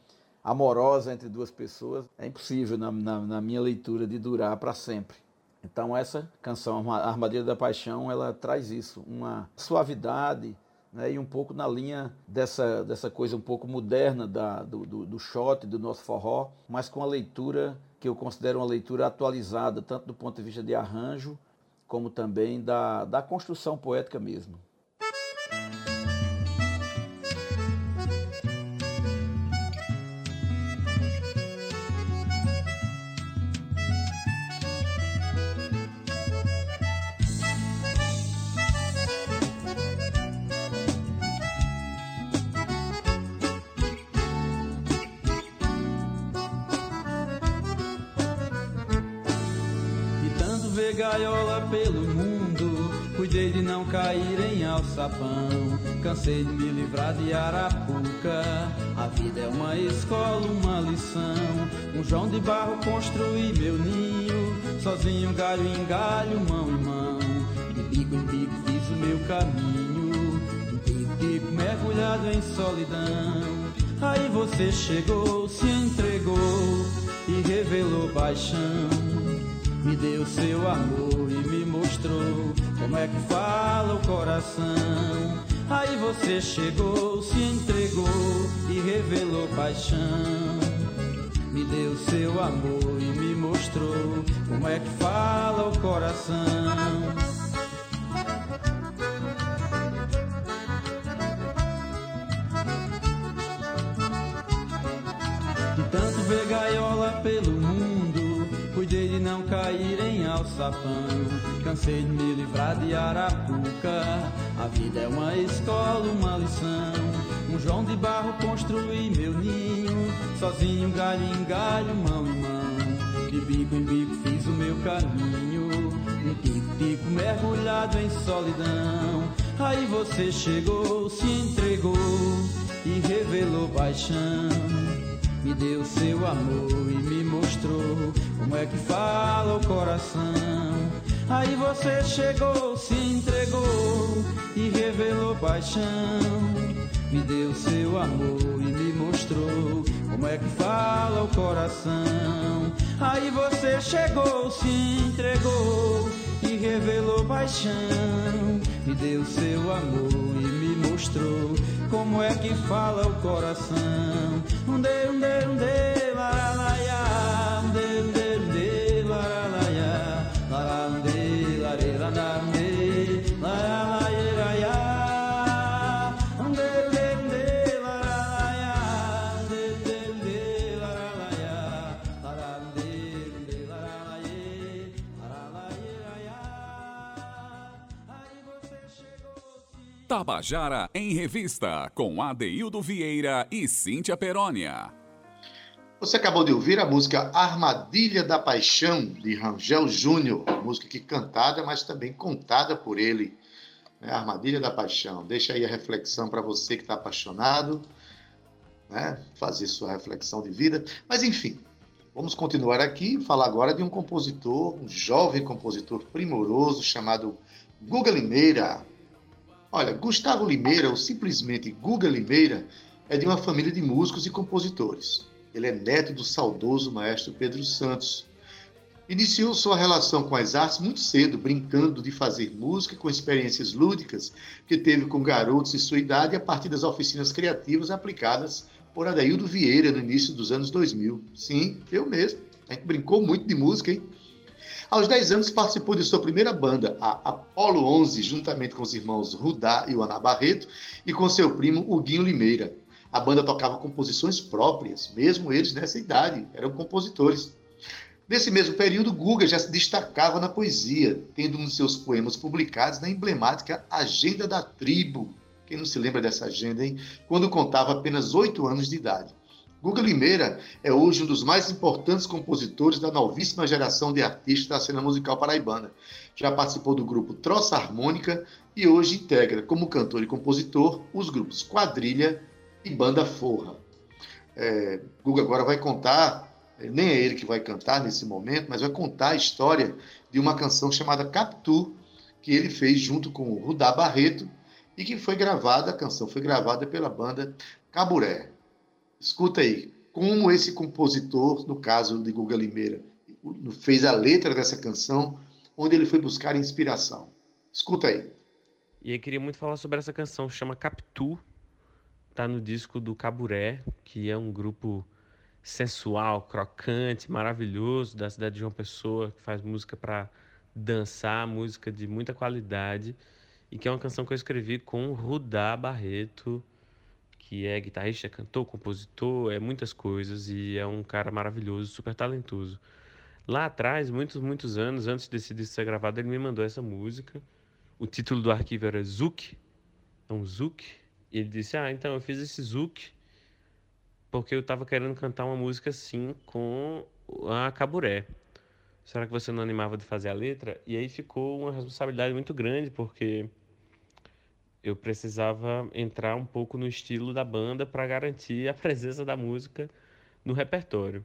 amorosa entre duas pessoas é impossível, na, na, na minha leitura, de durar para sempre. Então essa canção, a Armadilha da Paixão, ela traz isso, uma suavidade né, e um pouco na linha dessa, dessa coisa um pouco moderna da, do, do, do shot, do nosso forró, mas com a leitura que eu considero uma leitura atualizada, tanto do ponto de vista de arranjo, como também da, da construção poética mesmo. Cair em alçapão. Cansei de me livrar de arapuca. A vida é uma escola, uma lição. Um João de barro construí meu ninho. Sozinho, galho em galho, mão em mão. De bico em bico fiz o meu caminho. De bico mergulhado em solidão. Aí você chegou, se entregou e revelou paixão me deu seu amor e me mostrou como é que fala o coração. Aí você chegou, se entregou e revelou paixão. Me deu seu amor e me mostrou como é que fala o coração. Tanto ver gaiola pelo mundo Cuidei de não cair alçapão. Cansei de me livrar de arapuca. A vida é uma escola, uma lição. Um João de barro construí meu ninho. Sozinho, galho em galho, mão em mão. De bico em bico fiz o meu caminho. Um pico-pico mergulhado em solidão. Aí você chegou, se entregou e revelou paixão me deu seu amor e me mostrou como é que fala o coração. Aí você chegou, se entregou e revelou paixão. Me deu seu amor e me mostrou como é que fala o coração. Aí você chegou, se entregou e revelou paixão. Me deu seu amor e me mostrou como é que fala o coração. Um de, um de, um de, Tabajara em Revista, com Adeildo Vieira e Cíntia Perónia. Você acabou de ouvir a música Armadilha da Paixão, de Rangel Júnior, música que cantada, mas também contada por ele. Né? Armadilha da Paixão. Deixa aí a reflexão para você que está apaixonado. né, fazer sua reflexão de vida. Mas, enfim, vamos continuar aqui falar agora de um compositor, um jovem compositor primoroso chamado Guga Limeira. Olha, Gustavo Limeira, ou simplesmente Guga Limeira, é de uma família de músicos e compositores. Ele é neto do saudoso maestro Pedro Santos. Iniciou sua relação com as artes muito cedo, brincando de fazer música com experiências lúdicas que teve com garotos de sua idade a partir das oficinas criativas aplicadas por Adaildo Vieira no início dos anos 2000. Sim, eu mesmo. A gente brincou muito de música, hein? Aos 10 anos participou de sua primeira banda, a Apolo 11, juntamente com os irmãos Rudá e Ana Barreto e com seu primo Huguinho Limeira. A banda tocava composições próprias, mesmo eles nessa idade, eram compositores. Nesse mesmo período, Guga já se destacava na poesia, tendo um de seus poemas publicados na emblemática Agenda da Tribo. Quem não se lembra dessa agenda, hein? Quando contava apenas oito anos de idade. Guga Limeira é hoje um dos mais importantes compositores da novíssima geração de artistas da cena musical paraibana. Já participou do grupo Troça Harmônica e hoje integra, como cantor e compositor, os grupos Quadrilha e Banda Forra. É, Guga agora vai contar, é, nem é ele que vai cantar nesse momento, mas vai contar a história de uma canção chamada Capitu, que ele fez junto com o Rudá Barreto e que foi gravada, a canção foi gravada pela banda Caburé. Escuta aí, como esse compositor, no caso de Guga Limeira, fez a letra dessa canção, onde ele foi buscar inspiração. Escuta aí. E eu queria muito falar sobre essa canção, chama Capitu, tá no disco do Caburé, que é um grupo sensual, crocante, maravilhoso da cidade de João Pessoa, que faz música para dançar, música de muita qualidade, e que é uma canção que eu escrevi com Rudá Barreto, que é guitarrista, cantor, compositor, é muitas coisas e é um cara maravilhoso, super talentoso. Lá atrás, muitos, muitos anos antes desse disco ser gravado, ele me mandou essa música. O título do arquivo era Zouk, é um Zouk. E ele disse: Ah, então eu fiz esse Zouk porque eu estava querendo cantar uma música assim com a Caburé. Será que você não animava de fazer a letra? E aí ficou uma responsabilidade muito grande, porque eu precisava entrar um pouco no estilo da banda para garantir a presença da música no repertório.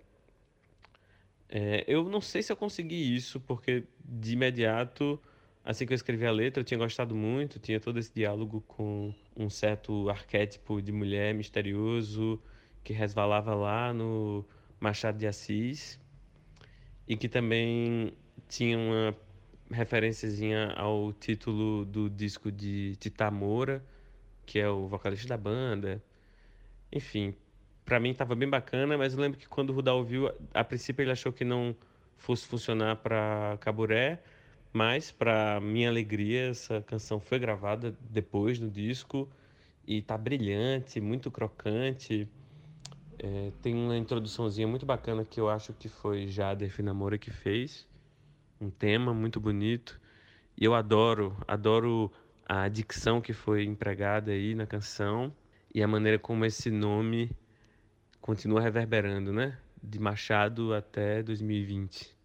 É, eu não sei se eu consegui isso, porque de imediato, assim que eu escrevi a letra, eu tinha gostado muito, tinha todo esse diálogo com um certo arquétipo de mulher misterioso que resvalava lá no Machado de Assis e que também tinha uma referenciazinha ao título do disco de Tita Moura, que é o vocalista da banda. Enfim, para mim tava bem bacana, mas eu lembro que quando o Rudá ouviu, a princípio ele achou que não fosse funcionar para Caburé, mas para minha alegria essa canção foi gravada depois no disco e tá brilhante, muito crocante. É, tem uma introduçãozinha muito bacana que eu acho que foi Jader Finamora que fez um tema muito bonito. E eu adoro, adoro a dicção que foi empregada aí na canção e a maneira como esse nome continua reverberando, né? De Machado até 2020.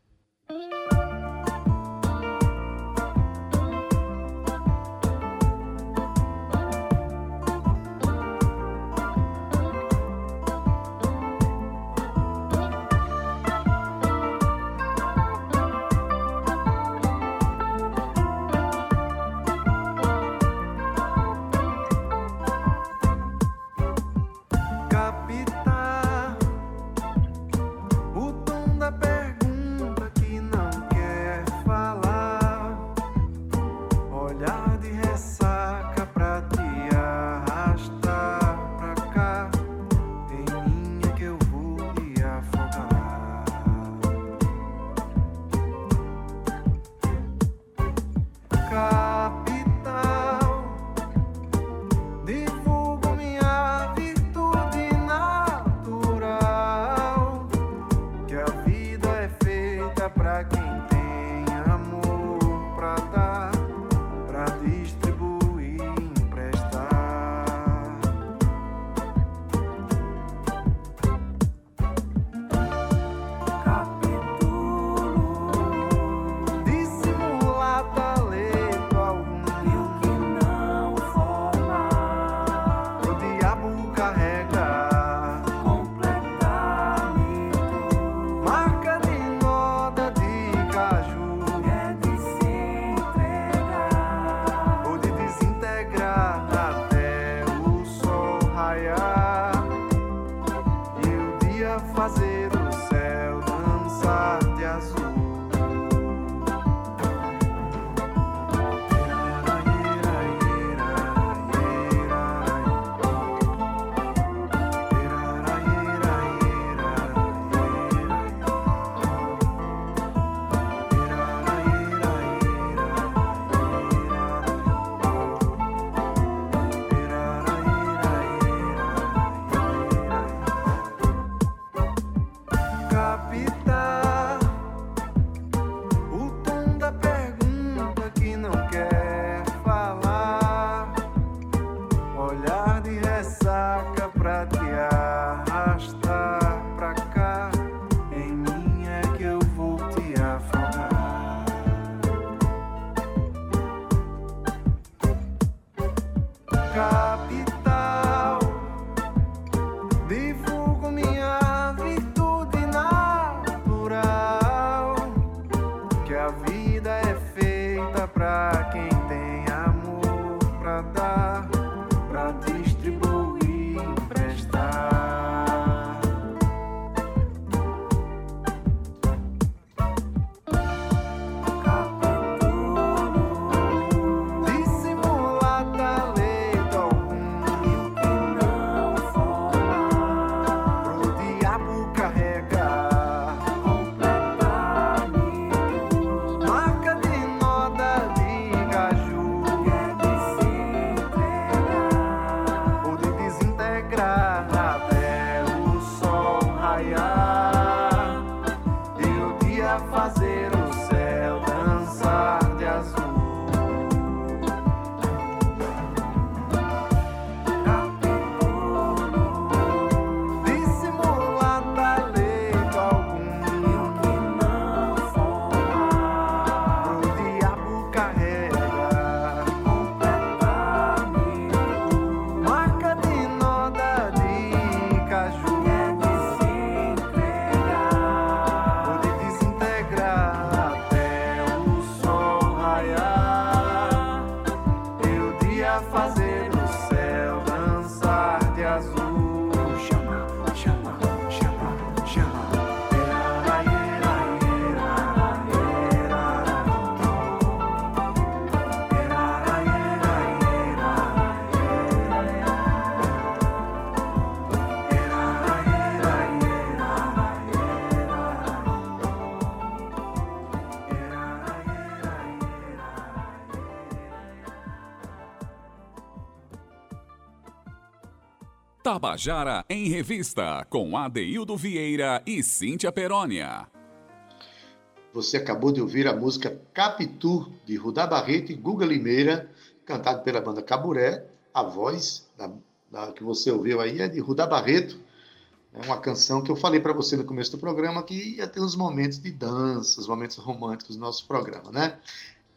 Tabajara em Revista, com Adeildo Vieira e Cíntia Perónia. Você acabou de ouvir a música Capitu, de Rudá Barreto e Guga Limeira, cantado pela banda Caburé. A voz da, da, que você ouviu aí é de Rudá Barreto. É uma canção que eu falei para você no começo do programa que ia ter uns momentos de dança, os momentos românticos do nosso programa, né?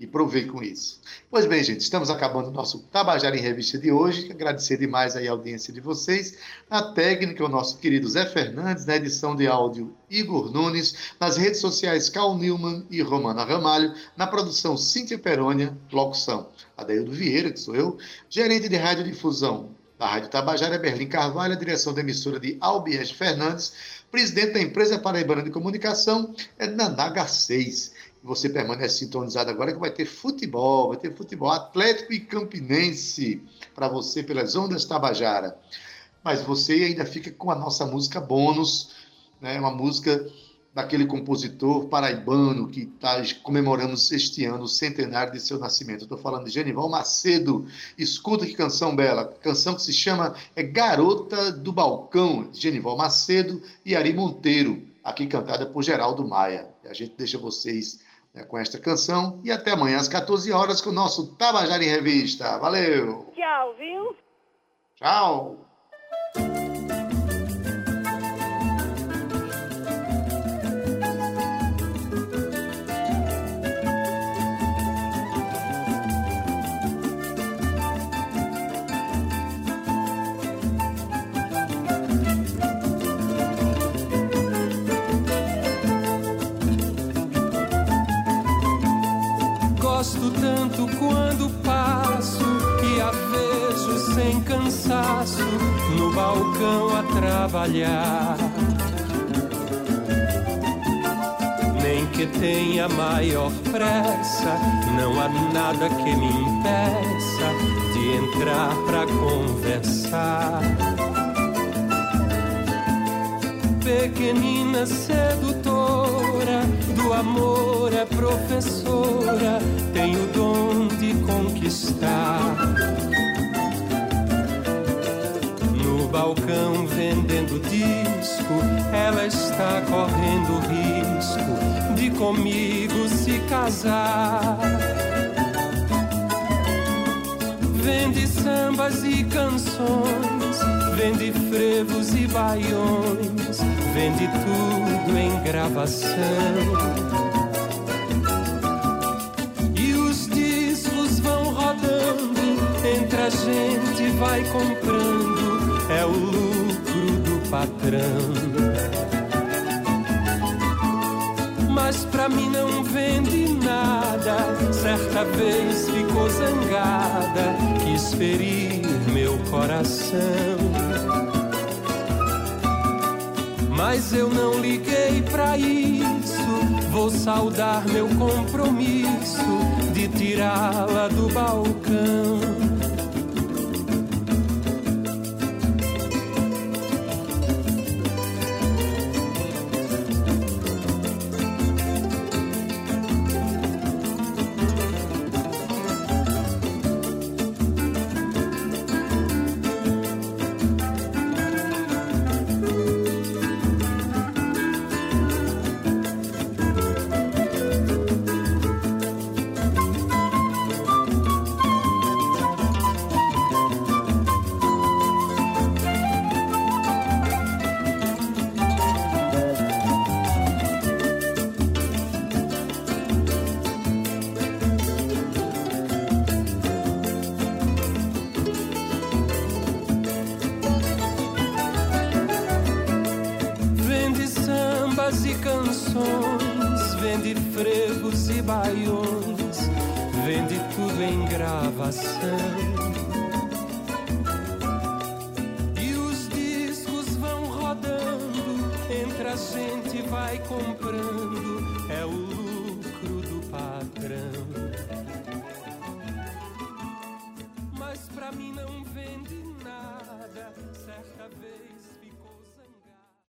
E provei com isso. Pois bem, gente, estamos acabando o nosso Tabajara em Revista de hoje. Agradecer demais a audiência de vocês. Na técnica, o nosso querido Zé Fernandes, na edição de áudio, Igor Nunes, nas redes sociais, Cal Newman e Romana Ramalho, na produção, Cíntia Perônia, locução, Adaildo Vieira, que sou eu, gerente de radiodifusão da Rádio Tabajara, Berlim Carvalho, a direção da emissora de Albiés Fernandes, presidente da empresa Paraibana de Comunicação, é Nanaga 6 você permanece sintonizado agora que vai ter futebol, vai ter futebol Atlético e Campinense para você pelas ondas Tabajara. Mas você ainda fica com a nossa música bônus, né? uma música daquele compositor paraibano que está comemorando este ano o centenário de seu nascimento. Estou falando de Genival Macedo. Escuta que canção bela. Canção que se chama é Garota do Balcão, Genival Macedo e Ari Monteiro, aqui cantada por Geraldo Maia. E a gente deixa vocês né, com esta canção. E até amanhã às 14 horas com o nosso Tabajara em Revista. Valeu! Tchau, viu? Tchau! Balcão a trabalhar. Nem que tenha maior pressa, não há nada que me impeça de entrar pra conversar. Pequenina sedutora, do amor é professora, tem o dom de conquistar. Balcão vendendo disco, ela está correndo risco de comigo se casar. Vende sambas e canções, vende frevos e baiões, vende tudo em gravação. E os discos vão rodando, entre a gente vai comprando, é o lucro do patrão. Mas pra mim não vende nada. Certa vez ficou zangada, quis ferir meu coração. Mas eu não liguei pra isso. Vou saudar meu compromisso de tirá-la do balcão.